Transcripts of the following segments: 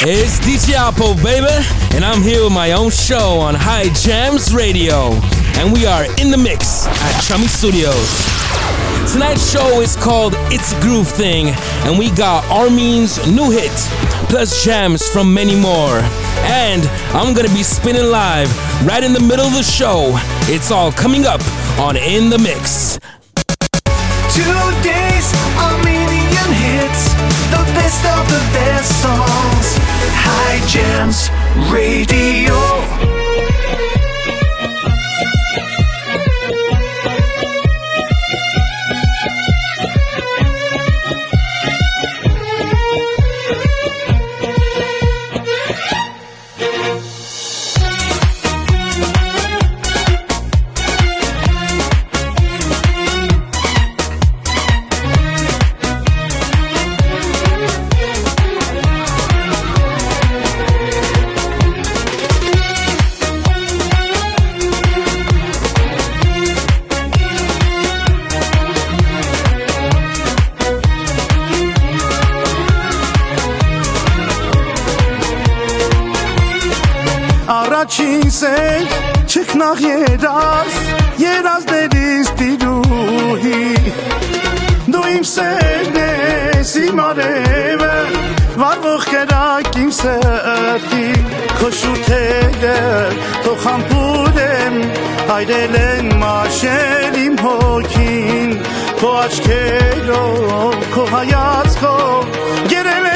It's DJ Apple, baby, and I'm here with my own show on High Jams Radio, and we are in the mix at Chummy Studios. Tonight's show is called It's a Groove Thing, and we got Armin's new hit, plus jams from many more. And I'm gonna be spinning live right in the middle of the show. It's all coming up on In the Mix. Today's Armenian hits, the best of the best songs. High Jams Radio. Չքնաղ երազ երազներից տիրուհի դու իմ սերն ես իմ արևը վարվող կրակ իմ սրտի քո շուրթերը թող համբուր եմ հայրել են մաշել իմ հոգին քո աչքերով քո հայացքով գերել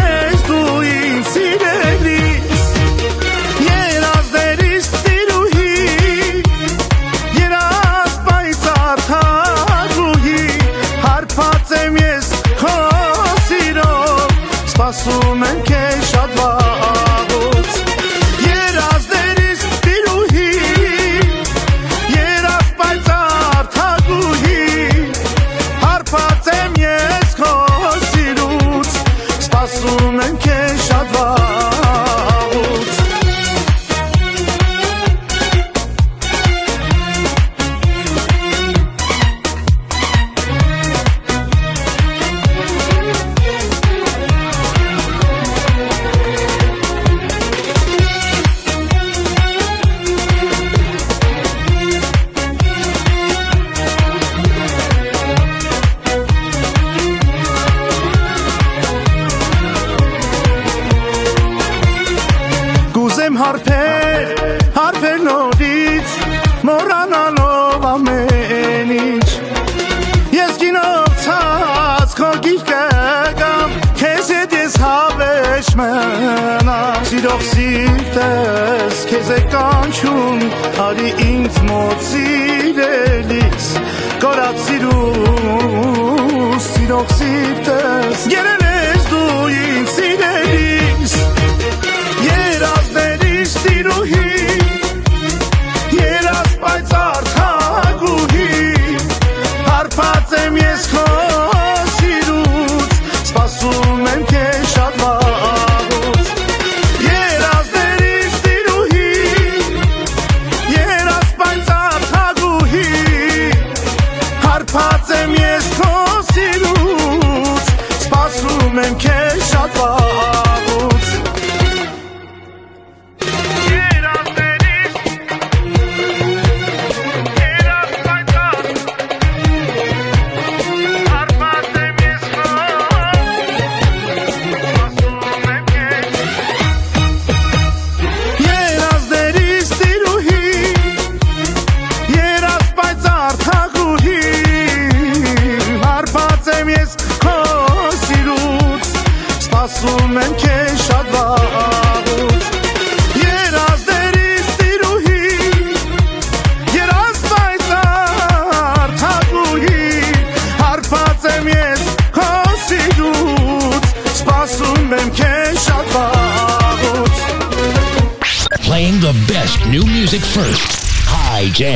من که شد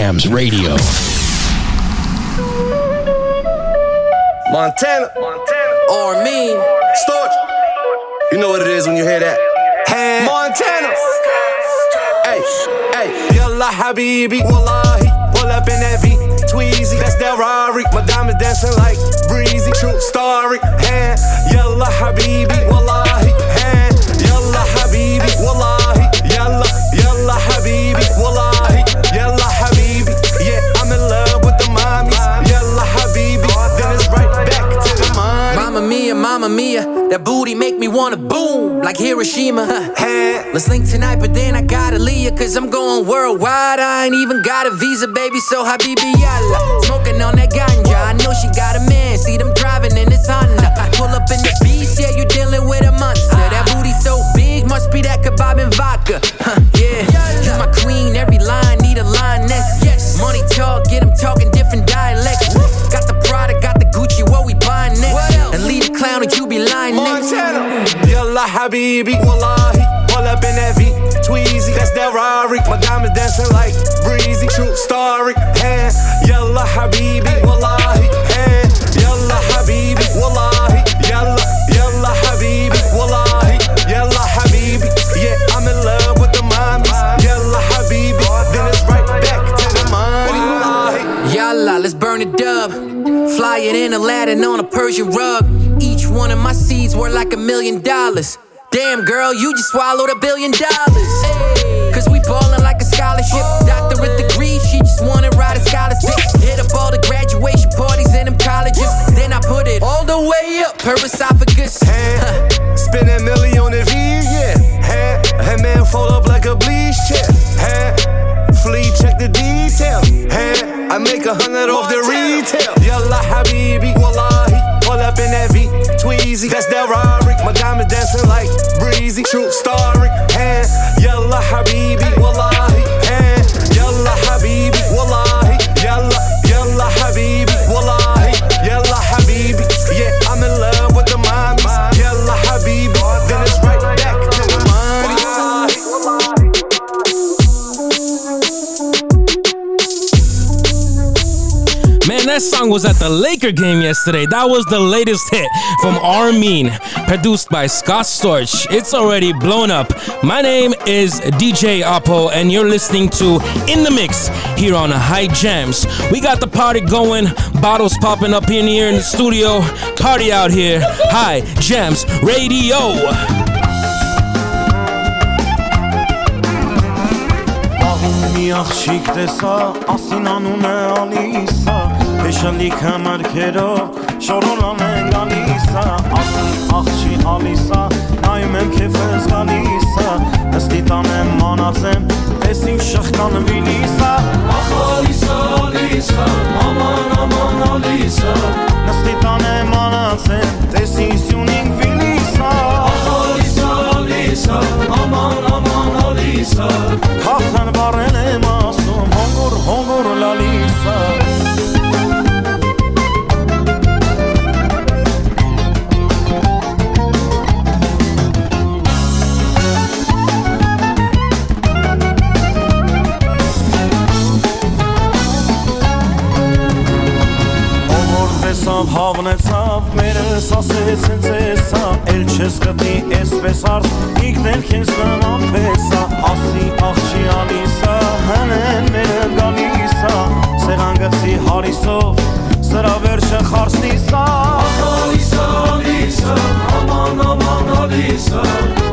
Jams Radio. Montana, Montana, Armin, Storch. You know what it is when you hear that. Hey, Montana. Hey, hey, yalla habibi, wallahi. Pull up in that V, Tweezy, that's that Rari. My diamonds dancing like breezy, true story. Hey, yalla habibi. Booty make me wanna boom like Hiroshima. Let's link tonight, but then I gotta leave cause I'm going worldwide. I ain't even got a visa, baby, so habibi yalla. Smoking on that ganja, I know she got a man. See them driving in this Honda. Pull up in the beast, yeah, you dealing with a monster. That booty so big, must be that kebab and vodka. Huh, Habibi, Wallahi. Pull up in that V, Tweezy, that's that Rari. My diamonds dancing like breezy, true story. Hey, Yalla Habibi, Wallahi. Hey, Yalla Habibi, Wallahi. Yalla, Yalla Habibi, Wallahi. Yalla Habibi. Yeah, I'm in love with the mommies. Yalla Habibi. Then it's right back to the money. Wallahi. Yalla, let's burn it up. Fly it in Aladdin on a Persian rug. Each one of my seeds worth like a million dollars. Damn, girl, you just swallowed a billion dollars. Cause we ballin' like a scholarship. Doctorate degree, she just wanna ride a scholarship. Hit up all the graduation parties in them colleges. Then I put it all the way up her esophagus. Hey, spend a million on the V, yeah. Hey, hey man, fold up like a bleach chair. Hey, flea check the detail. Hey, I make a hundred off the retail. Yalla Habibi, Tweezy, that's that Rari. My diamonds dancing like breezy, true story. Hey, Yalla Habibi, Wallahi. That song was at the Laker game yesterday. That was the latest hit from Armin, produced by Scott Storch. It's already blown up. My name is DJ Oppo, and you're listening to In the Mix here on High Jams. We got the party going, bottles popping up in here in the studio. Party out here. High Jams Radio. Հեշալիք համարքերով շորոլան են գալիսա Ասում աղջի ալիսա Նայում եմ կեվես գալիսա Հստի տանեմ մանացեմ Ես իմ շխկան վիլիսա Ախ ալիսա ալիսա Աման աման ալիսա Հստի տանեմ մանացեմ Ես իմ սյունին վիլիսա Ախ ալիսա ալիսա Աման աման ալիսա Հասան բարեն եմ ասում Հոնգուր հոնգուր լալիսա Տեսավ, հավնեցավ, մերս ասեցեն ծեսա Էլ չես գտնի էսպես արդ, իգնել քեզ նման պեսա Ասի աղջի ալիսա, հնեն մերը գալիսա Սեղան գցի հարիսով, սրա վերջը խարսնիսա Ալիսա, ալիսա, աման, աման, ալիսա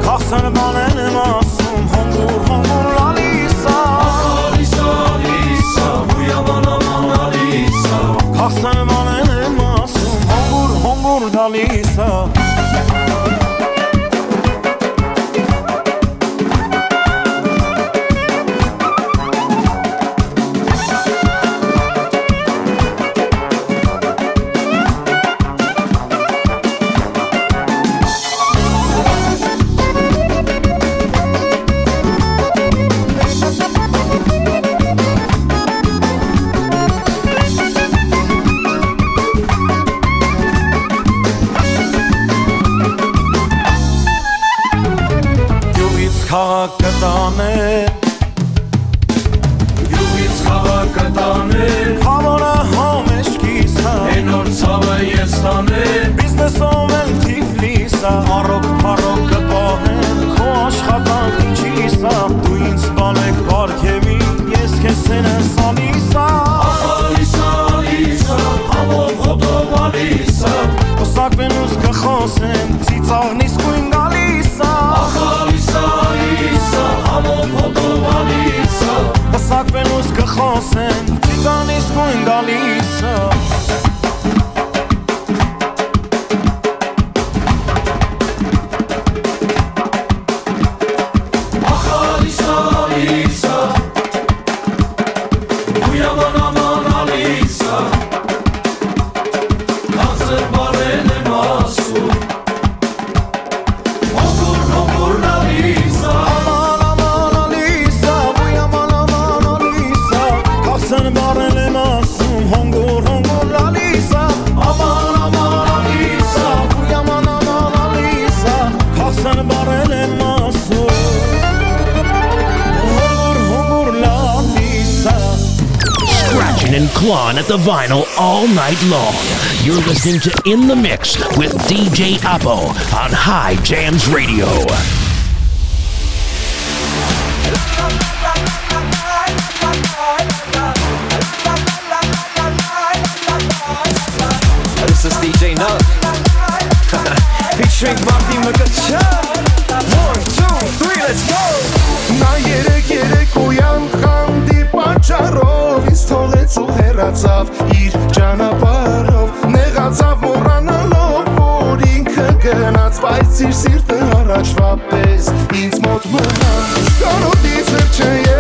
Կախսան բանեն եմ ասում, հոնգուր լալիսա Ալիսա, ալիսա, հույաման, աման, ալիսա Կախսան դուր գալիս է listening to In the Mix with DJ Oppo on High Jams Radio. This is DJ Nut featuring Bobby McCutcheon. One, two, three, let's go! Na jere, jere, kujan, handi, pančarov, iz stolecu heracav, ir čana. Նեղացավ մոռանալով, որ ինքը գնաց Բայց իր սիրտը առաջվա պես ինձ մոտ մնաց Կարոտից վերջը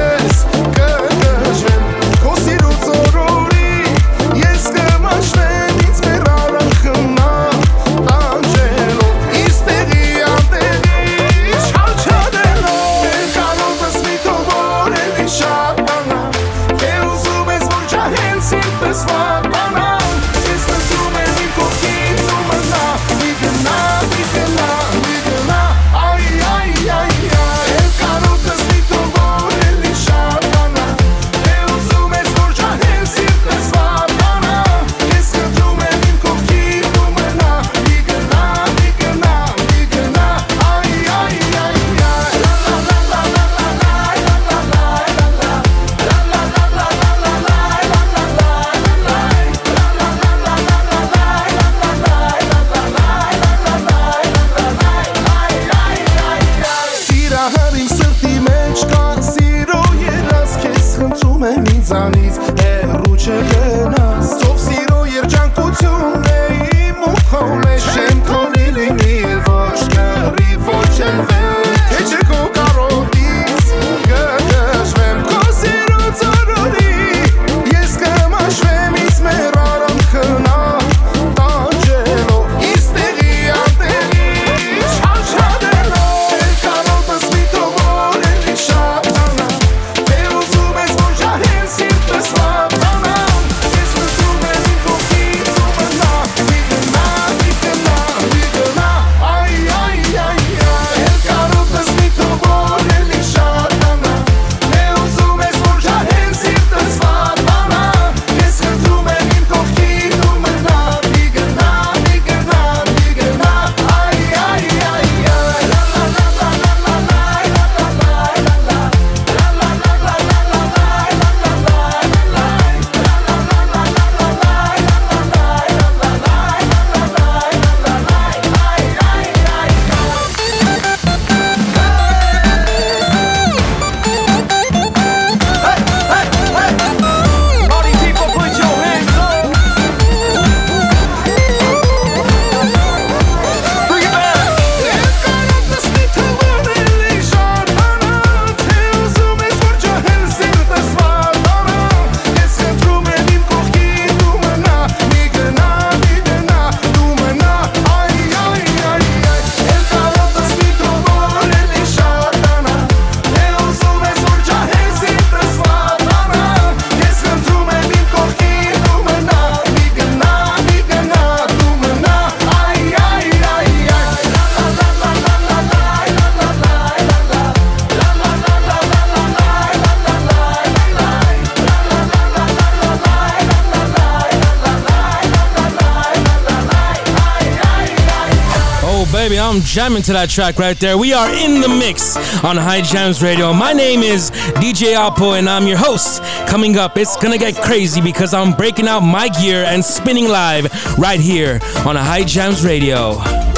jamming to that track right there. We are in the mix on High Jams Radio. My name is DJ Alpo, and I'm your host. Coming up, it's gonna get crazy because I'm breaking out my gear and spinning live right here on High Jams Radio.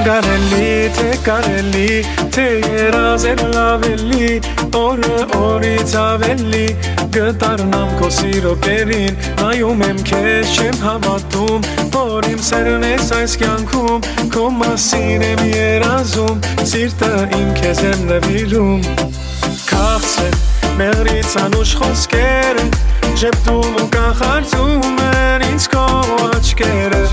Անգարելի, թե կարելի, թե երազել լավելի, օրը օրից ավելի, գտարնամ քո սիրո կերին, նայում եմ քեզ չեմ հավատում, որ իմ սերն ես այս կյանքում, քո մասին եմ երազում, սիրտը իմ քեզ եմ նվիրում, քաղցր, մեղրից անուշ խոսքերը, ժպտում ու կախարծում են ինձ քո աչքերը,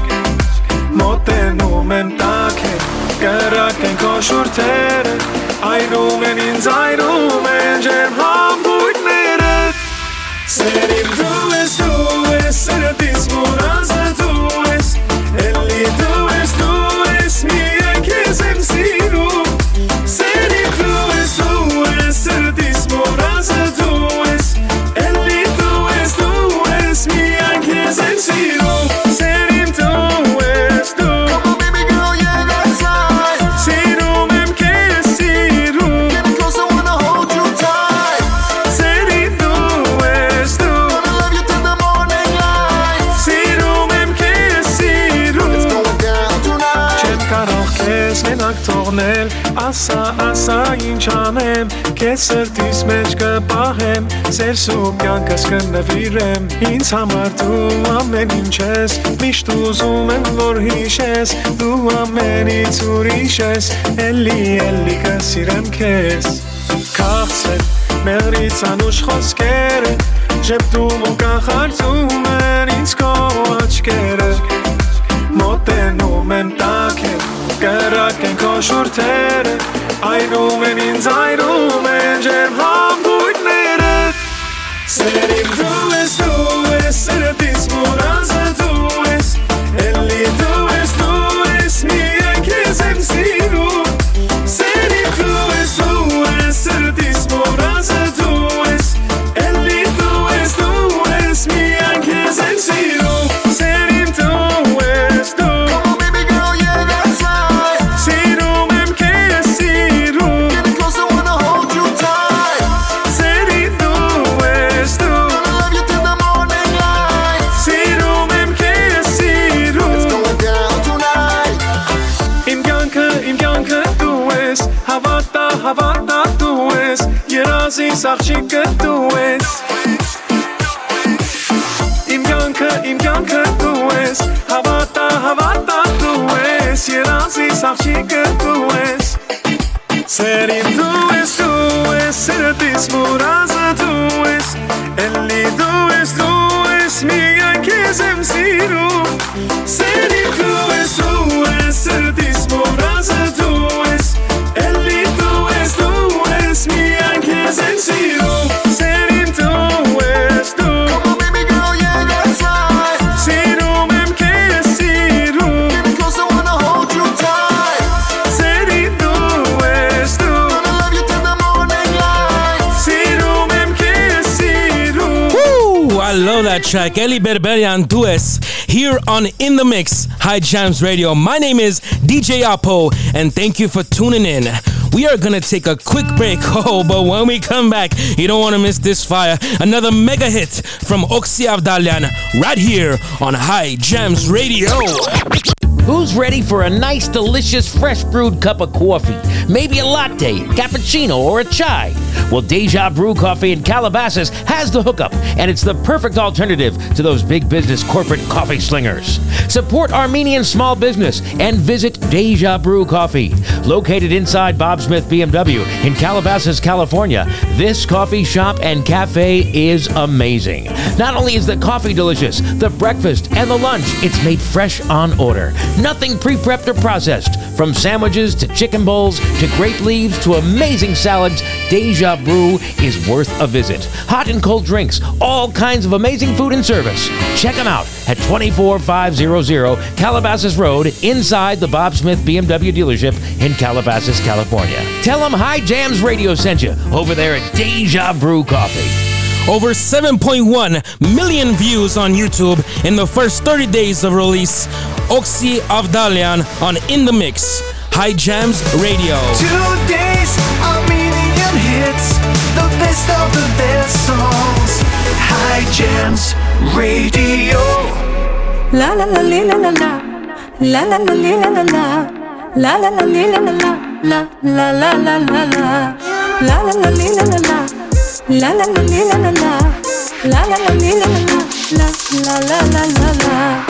մոտենում եմ տակեր Կրակ են քո շուրթերը Այրում են ինձ այրում են ջերմ համբույրները Սերիմ դու ես դու ես Սրտից ասա, ասա ինչ անեմ Կեզ սրտիս մեջ կպահեմ Ձեր սուպ կյանքս կնվիրեմ Ինձ համար դու ամեն ինչ ես Միշտ ուզում եմ որ հիշես Դու ամենից ուրիշ ես Էլի, էլի կսիրեմ քեզ Քաղցր, մեղրից անուշ խոսքերը Ժեպտում ու կախարծում են ինձ քո աչքերը շուրթերը Այրում են ինձ այրում են ջերմ համբույրները Սերիմ sachi que tu és track. Eli Berberian Dues here on In the Mix, High Jams Radio. My name is DJ Apo, and thank you for tuning in. We are gonna take a quick break. Oh, but when we come back, you don't wanna miss this fire. Another mega hit from Oxy Avdalian right here on High Jams Radio. Who's ready for a nice, delicious, fresh brewed cup of coffee? Maybe a latte, cappuccino, or a chai? Well, Deja Brew Coffee in Calabasas has the hookup, and it's the perfect alternative to those big business corporate coffee slingers. Support Armenian small business and visit Deja Brew Coffee. Located inside Bob Smith BMW in Calabasas, California, this coffee shop and cafe is amazing. Not only is the coffee delicious, the breakfast and the lunch, it's made fresh on order. Nothing pre prepped or processed. From sandwiches to chicken bowls to grape leaves to amazing salads, Deja Brew is worth a visit. Hot and cold drinks, all kinds of amazing food and service. Check them out at 24500 Calabasas Road inside the Bob Smith BMW dealership in Calabasas, California. Tell them High Jams Radio sent you over there at Deja Brew Coffee. Over 7.1 million views on YouTube in the first 30 days of release. Oxy Avdalian on In the Mix, High Jams Radio. Best of the best songs. High Jams Radio. La la la la la la La la la la la la La la la la la la La la la la la la La la la la la la La la la la la la La la la la la la La la la la la la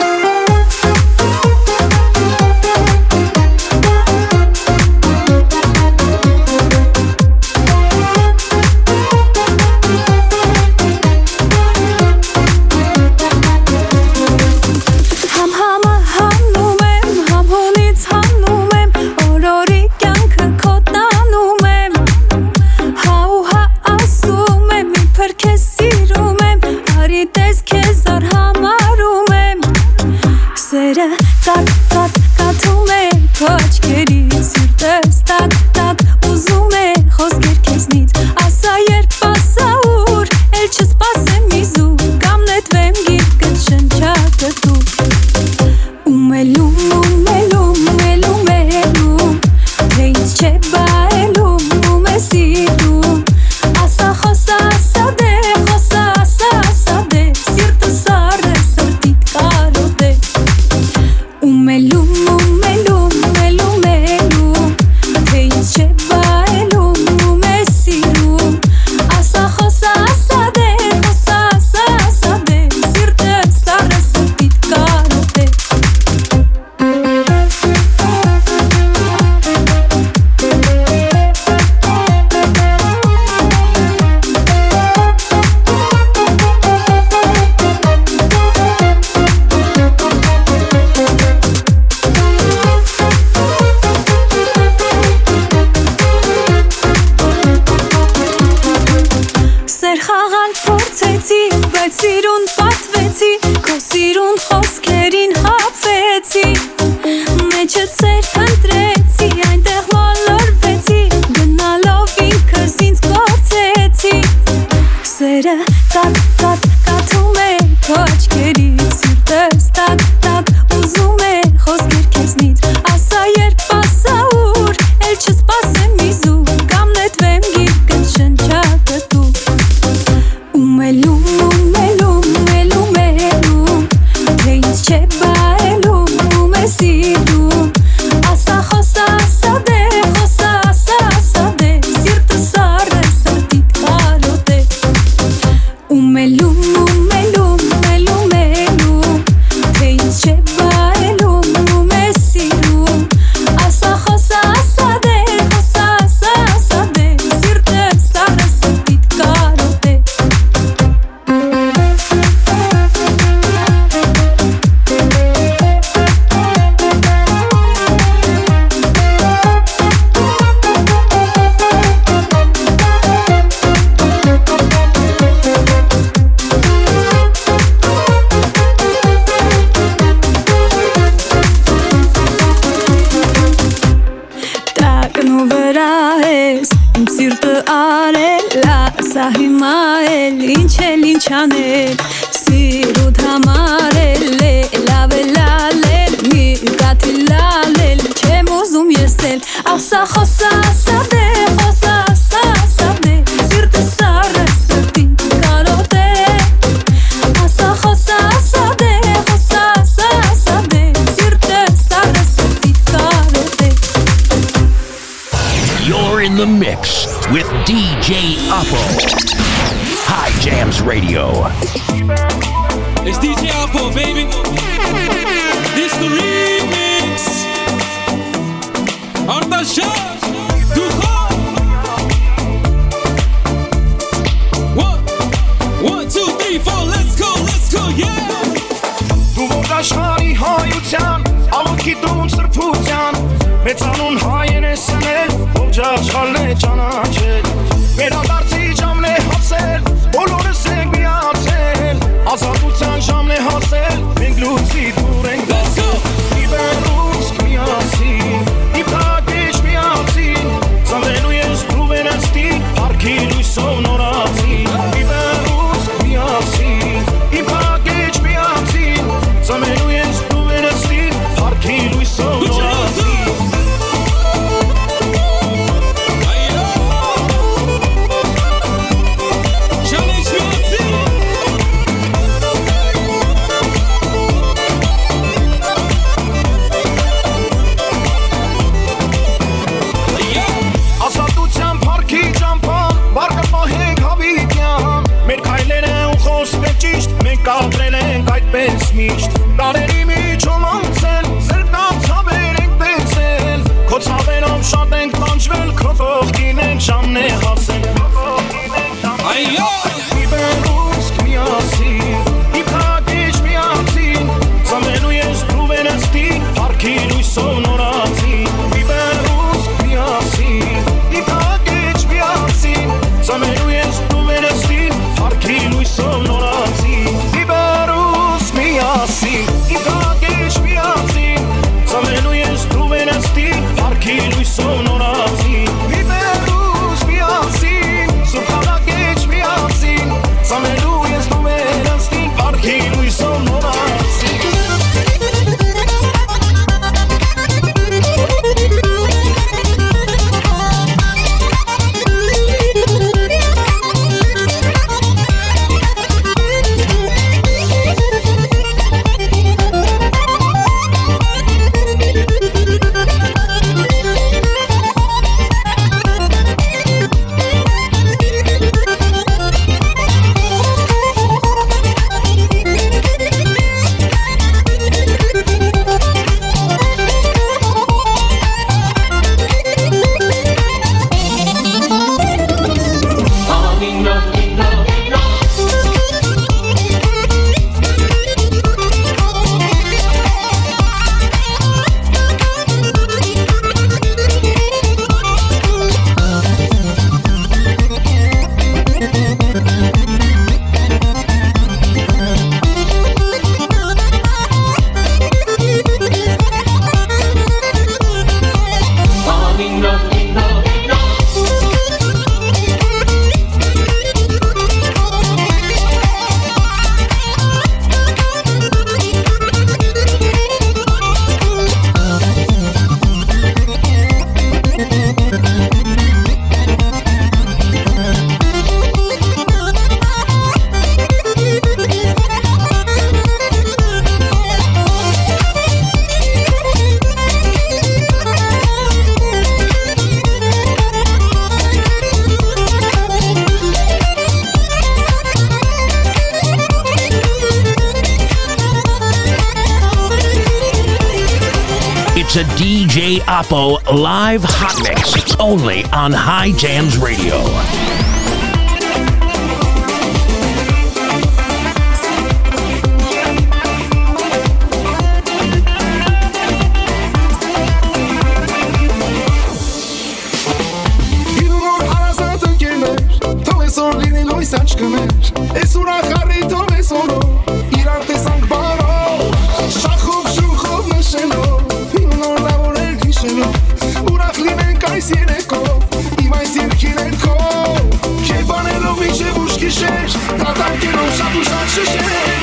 մեծանուն հայերեսն է ողջ աշխարհն է ճանաչել աչքը մեր Ես ուրախ առիթով ես հորով Իրար տեսանք բարով Շախով շուխով նշելով Իմ նոր լավորեր գիշելով Ուրախ լինենք այս երեկով Իմ այս երկի ներքով Կեփանելով միջև ուշ գիշեր Դատարկելով շատ ու շատ շշեր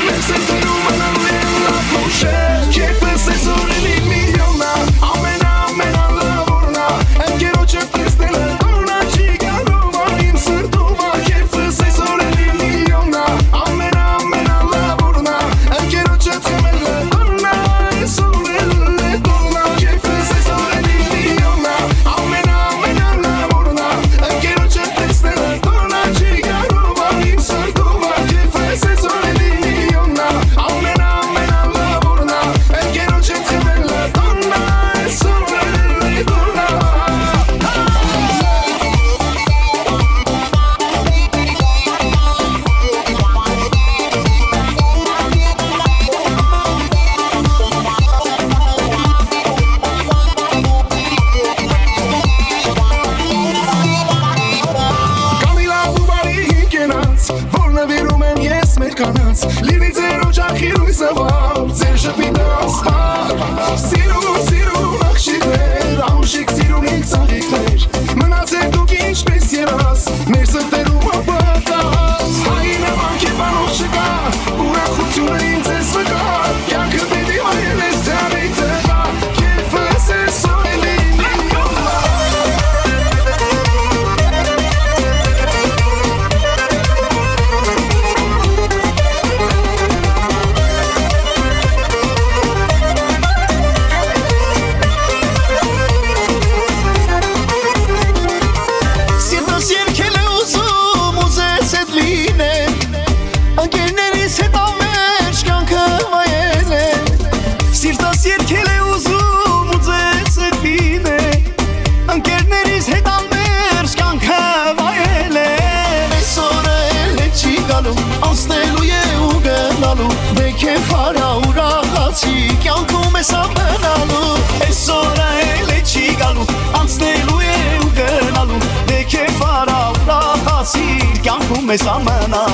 samana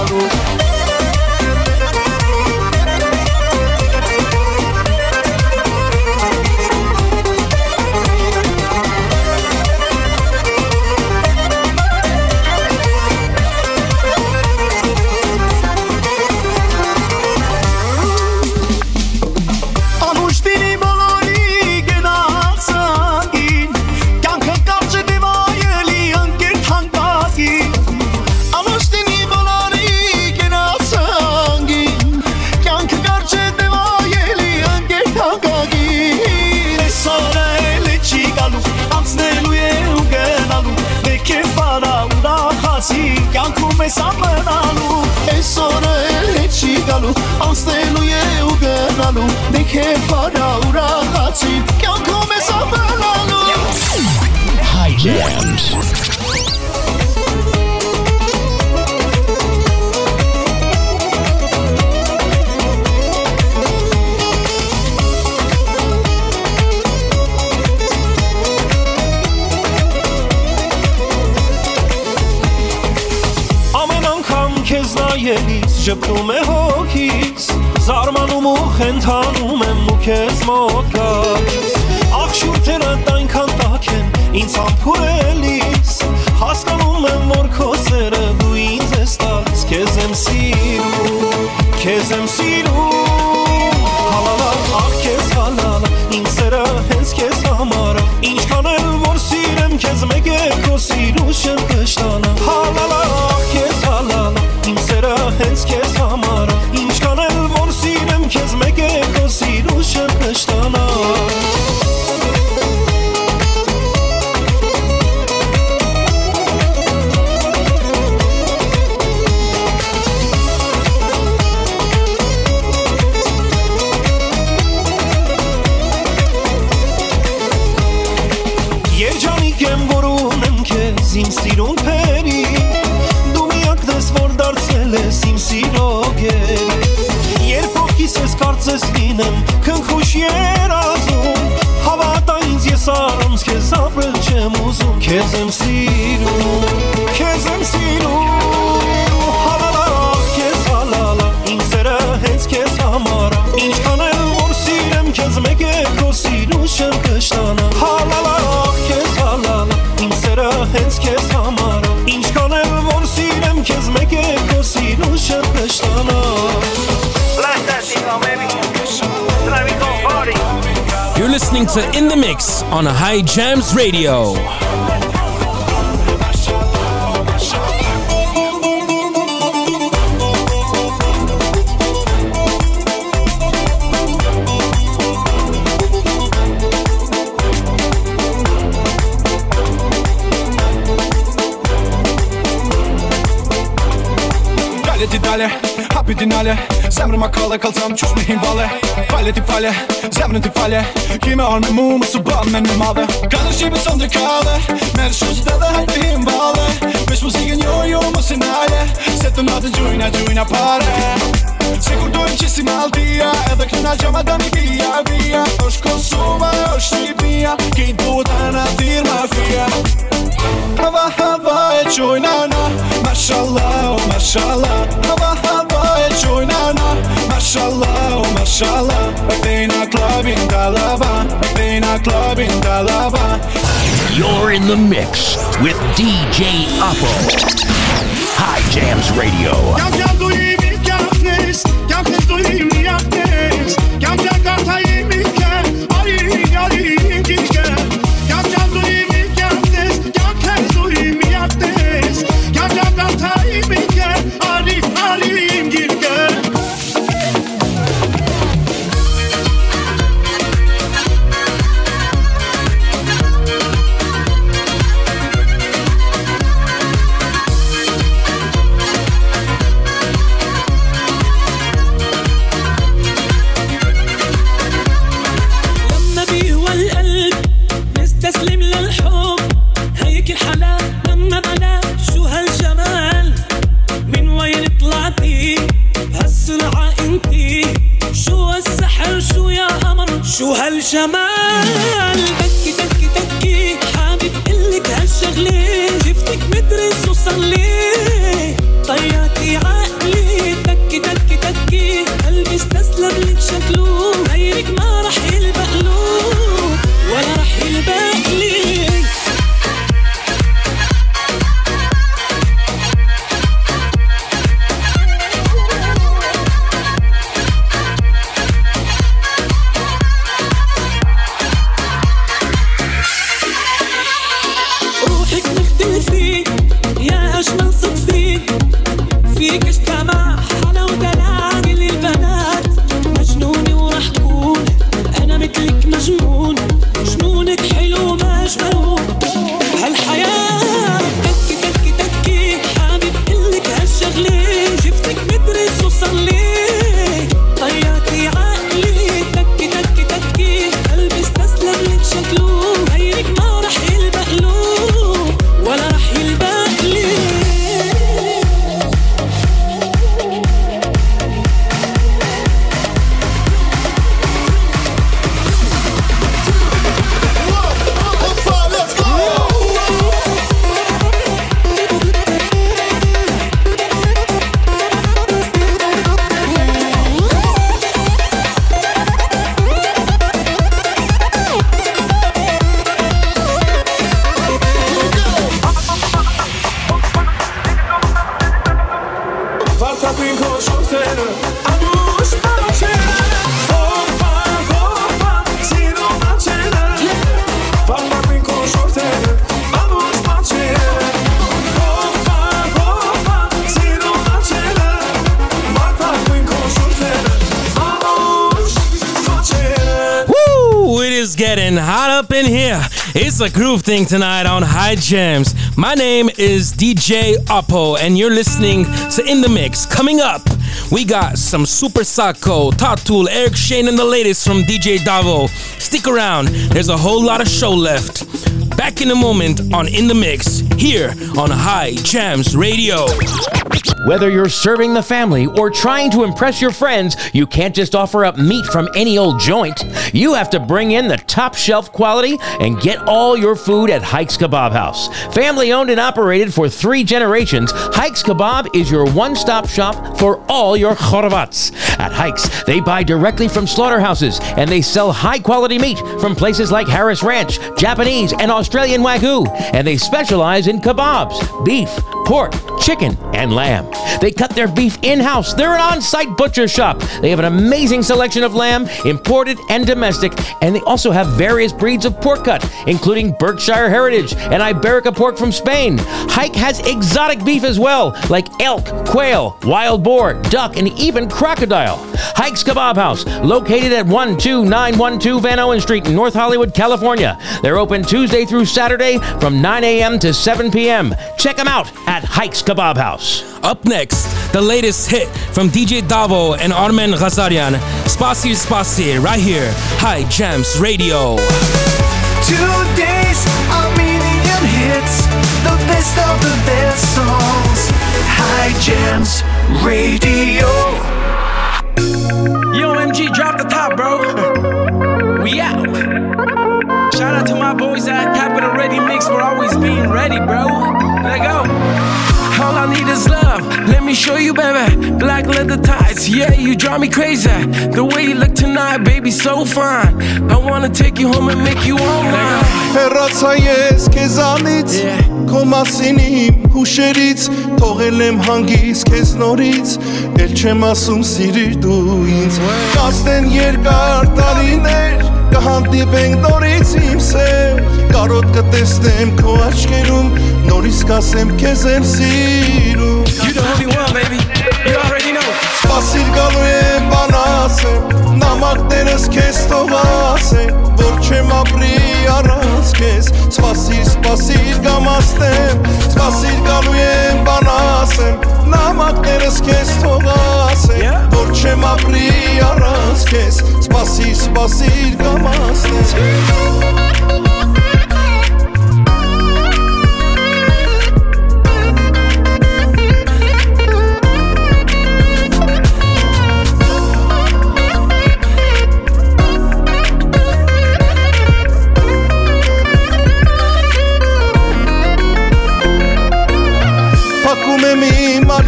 վայելից ժպտում է հոգիս Զարմանում ու խենթանում եմ ու քեզ մոտ գաս Աղջուրդերդ այնքան տաք են ինձ համբուրելիս Հասկանում եմ որ քո սերը դու ինձ ես տաս Քեզ եմ սիրում, քեզ եմ սիրում անեմ քնքուշ երազում Հավատա ինձ ես առանց քեզ ապրել չեմ ուզում Քեզ եմ սիրում, քեզ եմ սիրում You're In the Mix on High Jams Radio. Happy dinale Zemrëma kalle kalzam qush me himbale Fale ti fale, zemrën ti fale. Kime arë me mu, më su ban me në madhe. Ka në shqipe së ndërkale Merë shusht edhe hajtë himbale. Vesh muzikën jo jo më sinale. Se të natë gjujna gjujna pare Se kur dojmë që si Maldia Edhe këna gjama dani via via është Kosova, është Shqipnia Ki duhet të në mafia Hava hava e qojna na Mashallah, oh mashallah Hava hava e qojna na Mashallah, oh mashallah thejna klubin dalava thejna klubin dalava. You're in the mix with DJ Oppo. High Jams Radio. Kam kam هالجمال تكي تكي تكي. حابب قلك هالشغلة. شفتك مدرس وصلي طياتي عقلي. تكي تكي تكي. قلبي استسلم لك شكله. غيرك ما رح يلبق له. ولا رح يلبق لي. Getting hot up in here. It's a groove thing tonight on High Jams. My name is DJ Oppo, and you're listening to In the Mix. Coming up, we got some Super Sako, Tatul, Eric Shane, and the latest from DJ Davo. Stick around, there's a whole lot of show left. Back in a moment on In the Mix, here on High Jams Radio. Whether you're serving the family or trying to impress your friends, you can't just offer up meat from any old joint. You have to bring in the top shelf quality and get all your food at Hikes Kebab House. Family owned and operated for three generations, Hikes Kebab is your one stop shop for all your chorvats. At Hikes, they buy directly from slaughterhouses and they sell high quality meat from places like Harris Ranch, Japanese, and Australian Wagyu. And they specialize in kebabs, beef, pork, chicken, and lamb. They cut their beef in house. They're an on site butcher shop. They have an amazing selection of lamb, imported and domestic, and they also have various breeds of pork cut, including Berkshire Heritage and Iberica pork from Spain. Hike has exotic beef as well, like elk, quail, wild boar, duck, and even crocodile. Hike's Kebab House, located at 12912 Vanowen Street in North Hollywood, California. They're open Tuesday through Saturday from 9 a.m. to 7 p.m. Check them out at Hike's Kebab House. Up next, the latest hit from DJ Davo and Armin Ghazarian, Spasi Spasi, right here, High Jams Radio. Two days, a million hits, the best of the best songs. High Jams Radio. Yo, MG, drop the top, bro. we out. Shout out to my boys at Capital Ready Mix for always show you, baby. Black leather ties. Yeah, you drive me crazy. The way you look tonight, baby, so fine. I wanna take you home and make you all mine. հեռացա ես քեզանից Քո մասին իմ հուշերից Թողել եմ հանգիս քեզ նորից Էլ չեմ ասում սիրիր դու ինձ Կաստեն երկար տարիներ Կհանդիպենք նորից իմ սեր Կարոտ կտեսնեմ քո աչքերում Նորից կասեմ քեզ եմ սիրում Սպասիր գալու եմ բանասեմ Նամակներս քեզ թողասեմ Որ չեմ ապրի առանց քեզ Սպասիր, սպասիր գամաստեմ Սպասիր գալու եմ բանասեմ Նամակներս քեզ թողասեմ Որ չեմ ապրի առանց քեզ Սպասիր, սպասիր գամաստեմ Փակում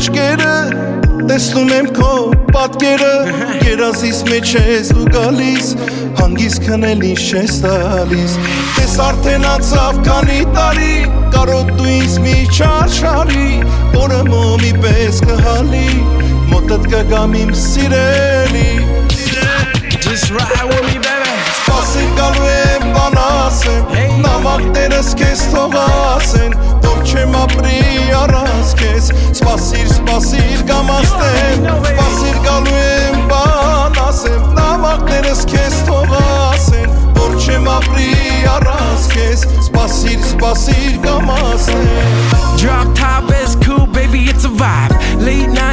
աչքերը Տեսնում եմ քո պատկերը Երազիս մեջ ես դու գալիս Հանգիս քնել ինչ ես տալիս Տես արդեն անցավ քանի տարի Կարոտ դու ինձ մի չարշարի Օրը մոմի պես կհալի Մոտդ կգամ իմ սիրելի Just ride with me, baby. Սպասիր գալու եմ բանասեմ Նամակներս քեզ թողասեն Որ չեմ ապրի առանց քեզ սпасիր սпасիր կամ աստեմ սпасիր գալու եմ բան ասեմ նամակներս քեզ թող ասեն որ չեմ ապրի առանց քեզ սпасիր սпасիր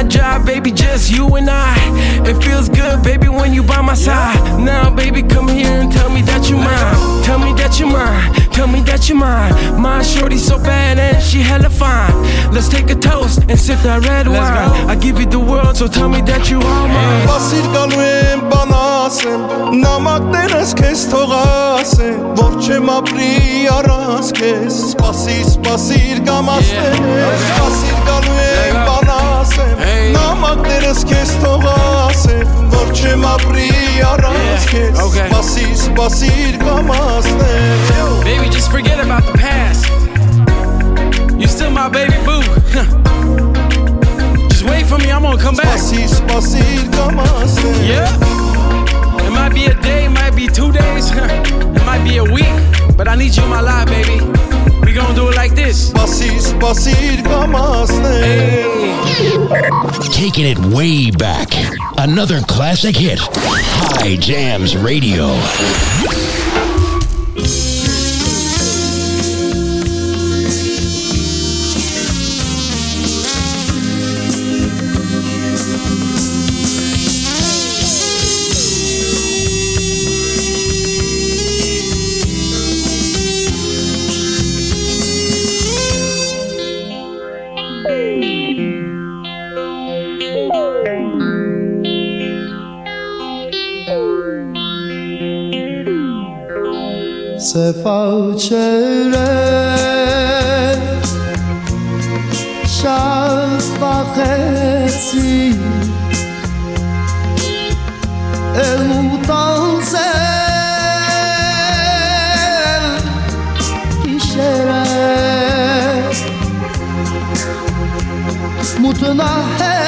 Late night job, baby, just you and I. It feels good, baby, when you by my side. Now, baby, come here and tell me that you mine. Tell me that you mine. Tell me that you mine. My shorty so bad and she hella fine. Let's take a toast and sip that red wine. I give you the world, so tell me that you are mine. Սպասիր գալու եմ բանասեմ Նամակներս քեզ թողասեմ Որ չեմ ապրի առանց քեզ Սպասիր, սպասիր Baby just forget about the past. You still my baby boo. Just wait for me, I'm gonna come back. Yeah. It might be a day, might be two days. It might be a week But I need you in my life, baby. We gonna do it like this. Spasi, spasi, kamaste. Taking it way back. Another classic hit. High Jams Radio. نفسي المتنسل في الشارع متنحل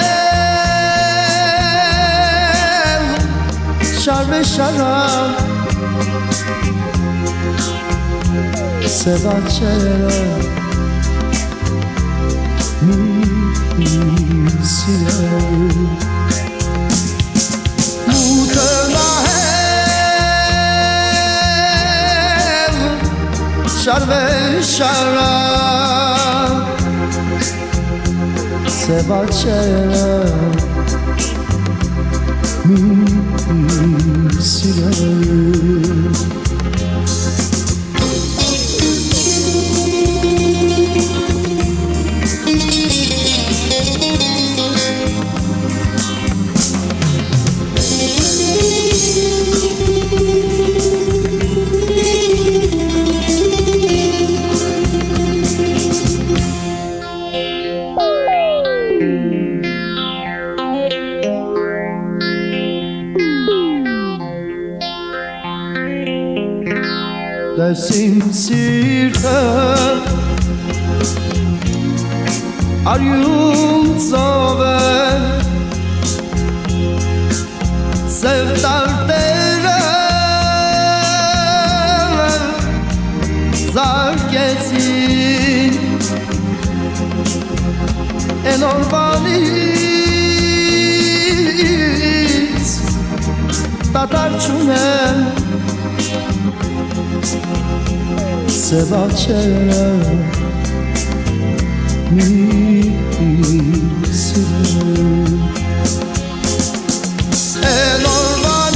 شرب الشراب سبعة شراب silah شرب شراب سبا چرا می سیلم ես իմ սիրտը արյուն ծով է սև տարտերը զարկեցին են օրվանից տատար չունեմ se va mi? È normaliz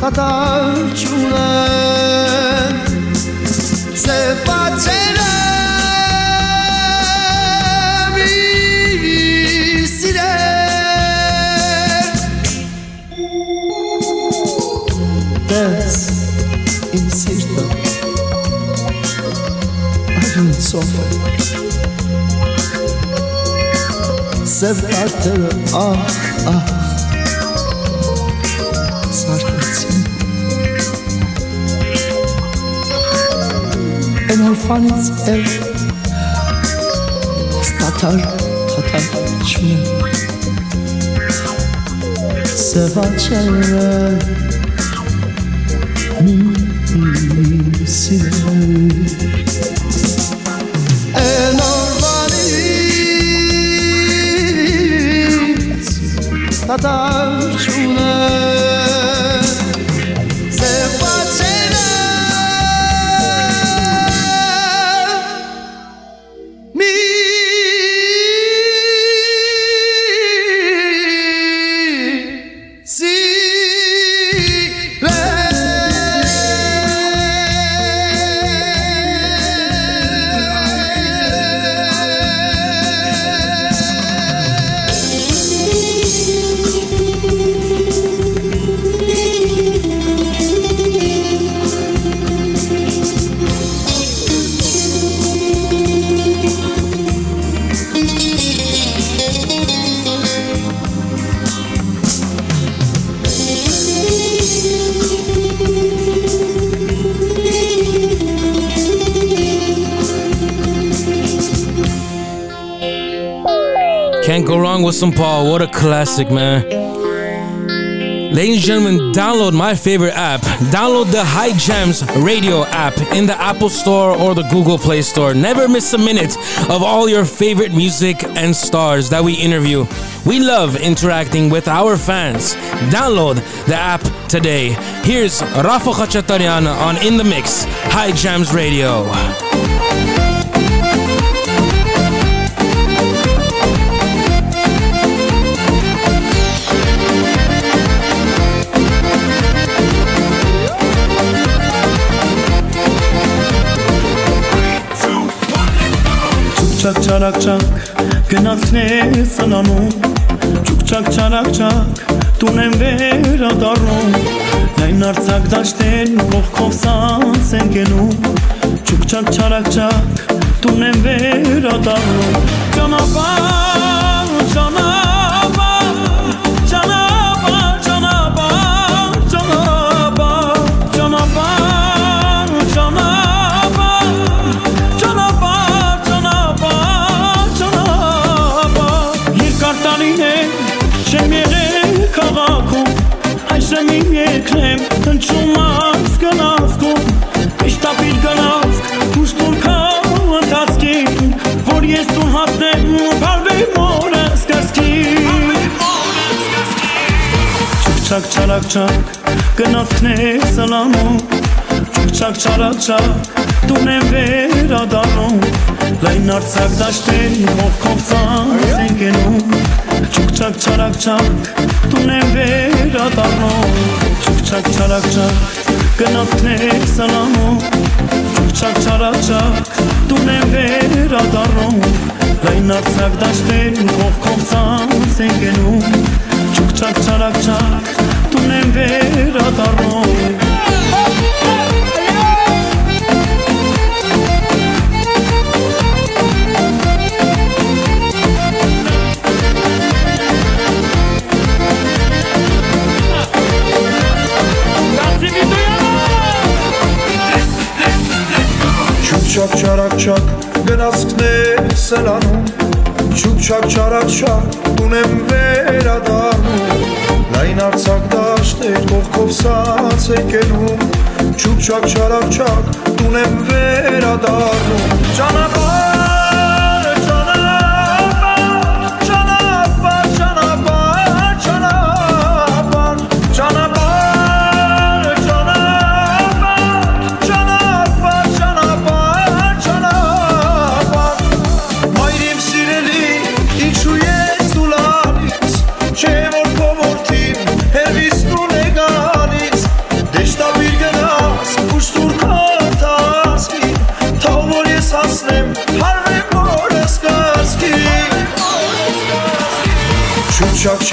kadar çulen. Se սև կաթերը ախ ախ սարկացին Են հորվանից էլ ստատար թատար չմեն Սևաչերը մի սիրել Tatar Paul. What a classic, man. Ladies and gentlemen, download my favorite app. Download the High Jams radio app in the Apple Store or the Google Play Store. Never miss a minute of all your favorite music and stars that we interview. We love interacting with our fans. Download the app today. Here's Rafa Khachatarian on In the Mix, High Jams Radio. Չուկչակ չարակչակ գնացքներ սնանում Չուկչակ չարակչակ տուն եմ վերադառնում Լայն արցակ դաշտեն կողքով սանց են գնում Չուկչակ չարակչակ տուն եմ վերադառնում Ճանապար ճանապար Միջում ավ գնավքում, միշտ ապիր գնավք, ուշտուն կավ ընթացքին, որ ես տուն հատնեմ ու պարվեի մորը սկսքին։ Չուկչակ չարակչակ, գնավքն է սալանում, Չակ չարակ չակ դուն եմ վերադանում Լայն արցակ դաշտերի մովքով ծանց ենք ենում Չուկ չակ չարակ չակ դուն եմ վերադանում Չուկ չակ չարակ չակ գնացքներ սանանում Չուկ չակ չարակ չակ դուն եմ վերադանում Լայն արցակ դաշտերի մովքով ծանց ենք ենում Չուկ չակ չարակ չակ դուն եմ վերադանում Thank you. Չուկ-չակ չարակ-չակ գնացքն է սլանում Չուկ-չակ չարակ-չակ տուն եմ վերադառնում Լայն արցակ դաշտեր կողքով սաց է կենում Չուկ-չակ չարակ-չակ տուն եմ վերադառնում Ճանապար,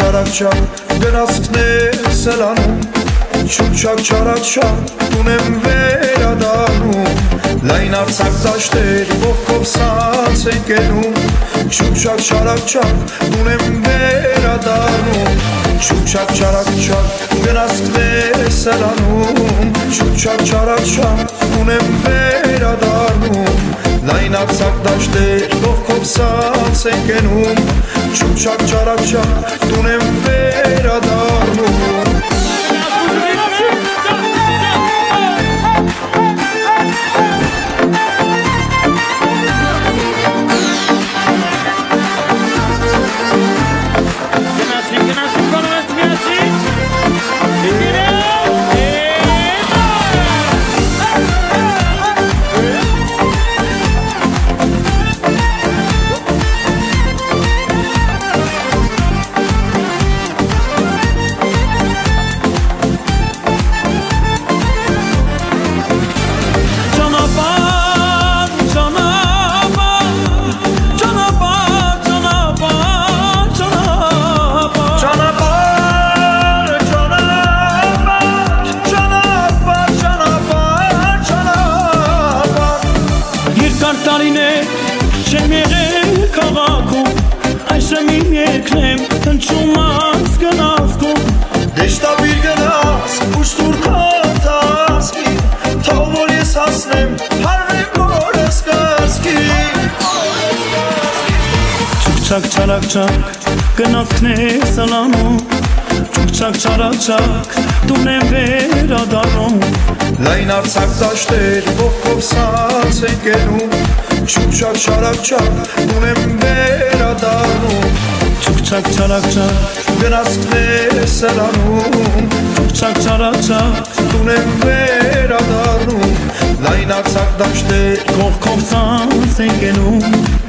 չարաչար գրասքներս էլ անում Չուչակ չարաչար ունեմ վերադանում Լայն արցակ դաշտեր ողքով սանց են կենում Չուչակ չարաչար ունեմ վերադանում Չուչակ չարաչար գրասքներս էլ անում Չուչակ չարաչար ունեմ վերադանում լայնացակ դաշտեր կողքով սած ենք ենում, չուչակ չարաչակ տուն եմ վերադառնում Չարակ չարակ չակ գնացքներ սլանում Չուկչակ չարաչակ դուն եմ վերադառնում Լայն արցակ դաշտեր ողքով սած են գնում Չուկչակ չարաչակ դուն եմ վերադառնում Չուկչակ չարաչակ գնացքներ սլանում Չուկչակ չարաչակ դուն եմ վերադառնում Լայն արցակ դաշտեր ողքով սած են գնում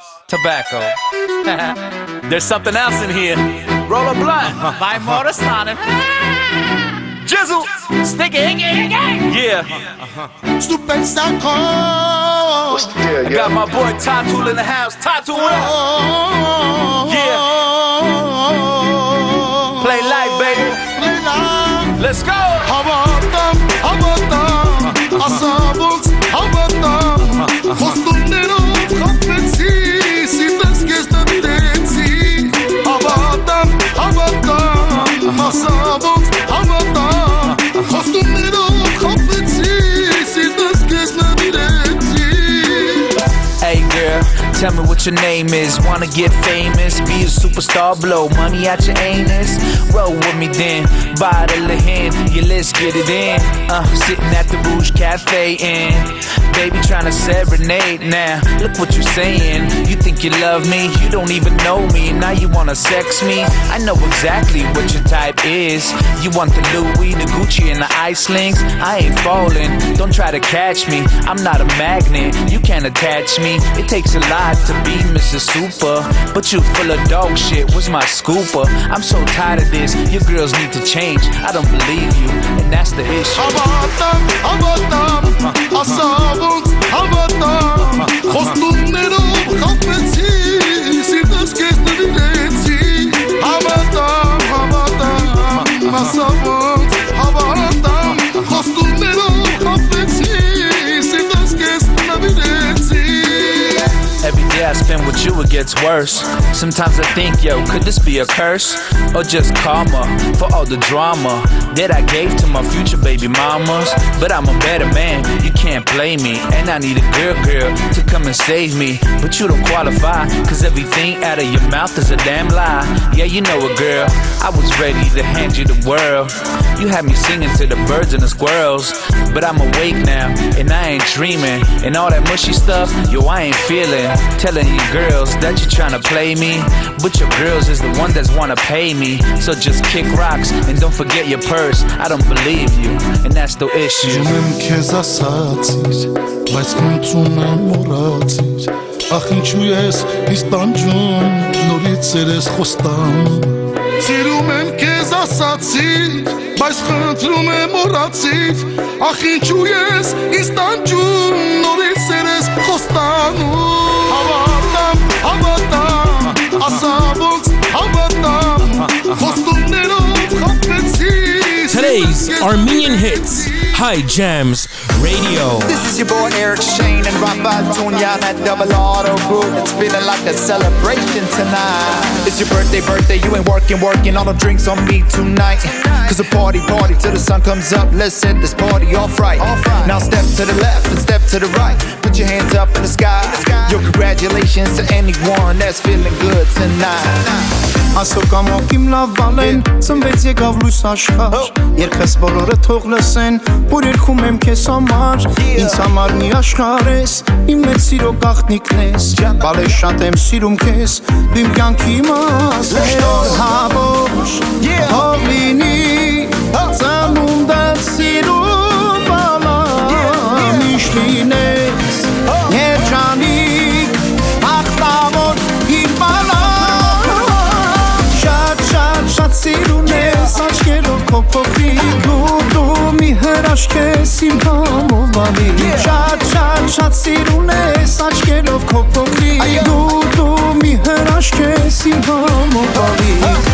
Tobacco. There's something else in here. Roll a blunt. By Morrisonic. Jizzle. Stick it. Yeah. Stupid Sako. I got my boy Tattoo in the house. Tattoo what up? Yeah. Play light, baby. Let's go. Havadan, havadan, asabot, havadan. Kostumero, kapetsi, tell me what your name is. Wanna get famous, be a superstar, blow money out your anus. Roll with me then, bottle of hen, yeah, let's get it in. Uh, sitting at the Rouge Cafe in, baby trying to serenade now. Look what you're saying. You think you love me, you don't even know me. Now you wanna sex me. I know exactly what your type is. You want the Louis, the Gucci, and the ice links. I ain't falling. Don't try to catch me. I'm not a magnet. You can't attach me. It takes a lot to be Mr. Super, but you full of dog shit. Where's my scooper? I'm so tired of this. Your girls need to change. I don't believe you, and that's the issue. Havadan, havadan, asabot, havadan. Kostumero, kapetsi, si tezgezde biletsi. Havadan, I spend with you, it gets worse. Sometimes I think, yo, could this be a curse? Or just karma for all the drama that I gave to my future baby mamas? But I'm a better man, you can't blame me. And I need a girl, girl, to come and save me. But you don't qualify, cause everything out of your mouth is a damn lie. Yeah, you know it, girl. I was ready to hand you the world. You had me singing to the birds and the squirrels. But I'm awake now, and I ain't dreaming. And all that mushy stuff, yo, I ain't feeling Telling you girls that you're trying to play me. But your girls is the one that's wanna pay me. So just kick rocks and don't forget your purse. I don't believe you, and that's the issue. Ջում քեզ ասացիր, բայց մտում եմ մոռացիր Ախ ինչու ես ինձ տանջում, նորից երես խոստանում Սիրում եմ քեզ ասացիր, բայց խնդրում եմ մոռացիր Ախ ինչու ես ինձ տանջում, նորից երես խոստանում Wasserbox, aber dann, was du nicht auf, hat Today's Armenian hits, High Jams Radio. This is your boy Eric Shane and Rafael Tunya that double auto group. It's feeling like a celebration tonight. It's your birthday, birthday. You ain't working, working. All the drinks on me tonight. Cause a party, party till the sun comes up. Let's set this party off right. Now step to the left and step to the right. Put your hands up in the sky. Yo, congratulations to anyone that's feeling good tonight. Ասո կամոք իմ լավ բալեն Ծնվեց եկավ լույս աշխար Երկս բոլորը թող լսեն Որ երկում եմ քեզ համար Ինձ համար մի աշխար ես Իմ մեծ սիրո գաղտնիքն ես Բալե շատ եմ սիրում քեզ իմ կյանքի մաս ես Հավոչ Թող աշքես իմ համով բանի Շատ շատ շատ սիրուն ես աչքելով քո փոքրի Դու դու մի հրաշքես իմ համով բանի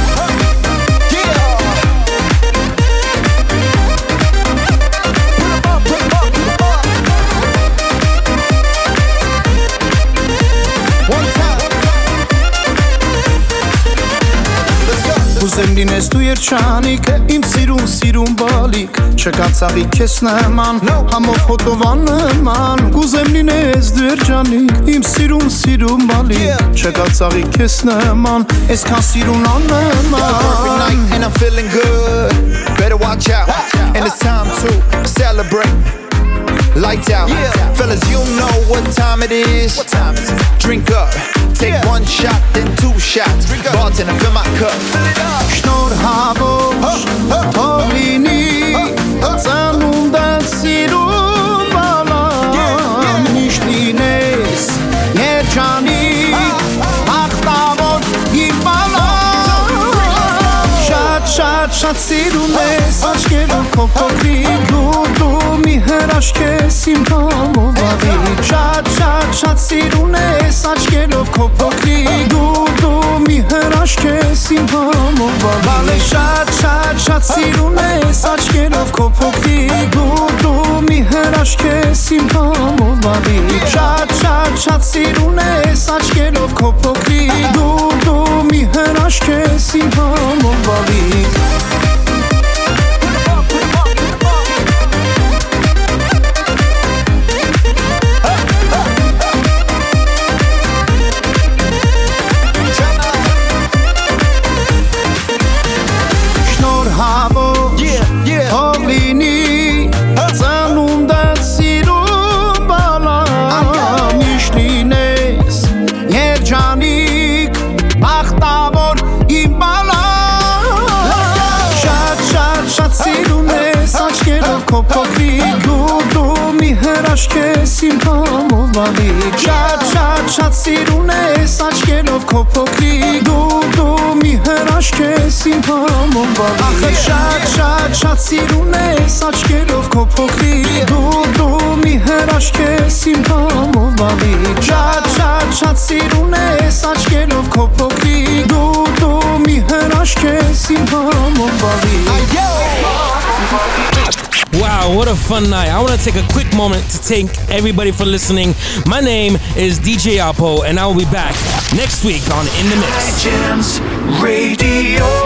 լինես դու երջանիկ Իմ սիրուն սիրուն բալիկ Չկա ծաղիկ քեզ նման Համով հոտովան նման Կուզեմ լինես դու երջանիկ Իմ սիրուն սիրուն բալիկ Չկա ծաղիկ քեզ նման Այսքան սիրուն աննման and I'm feeling good. Better watch out. And it's time to celebrate lights out. Yeah. Fellas, you know what time it is. What time is it? Drink up. Take yeah. one shot, then two shots. Drink up. Bartender, fill my cup. Fill it up. Շնոր հավոս, հորինի, ծանունդան սիրում բալան, միշտ լինես, երջանի, աղտավոր իմ բալան, շատ, շատ, շատ սիրում ես, աչկերով կոպոպի դու, հրաշք ես իմ համով ավի շատ շատ շատ սիրուն ես աչկերով քո փոքրիկ դու դու մի հրաշք ես իմ համով ավի շատ շատ շատ սիրուն ես աչկերով քո փոքրիկ դու դու մի հրաշք ես իմ համով ավի շատ շատ շատ սիրուն ես աչկերով քո փոքրիկ դու դու մի հրաշք ես իմ համով փոքրիկ դու դու մի հրաշք ես իմ համով ալի շատ շատ շատ սիրում ես աչքերով քո փոքրիկ դու դու մի հրաշք ես իմ համով ալի ախր շատ շատ շատ սիրում ես աչքերով քո փոքրիկ դու դու մի հրաշք ես իմ համով ալի շատ շատ շատ սիրում ես աչքերով քո փոքրիկ դու դու մի հրաշք ես իմ համով ալի Wow, what a fun night. I want to take a quick moment to thank everybody for listening. My name is DJ Apo, and I will be back next week on In the Mix. Radio.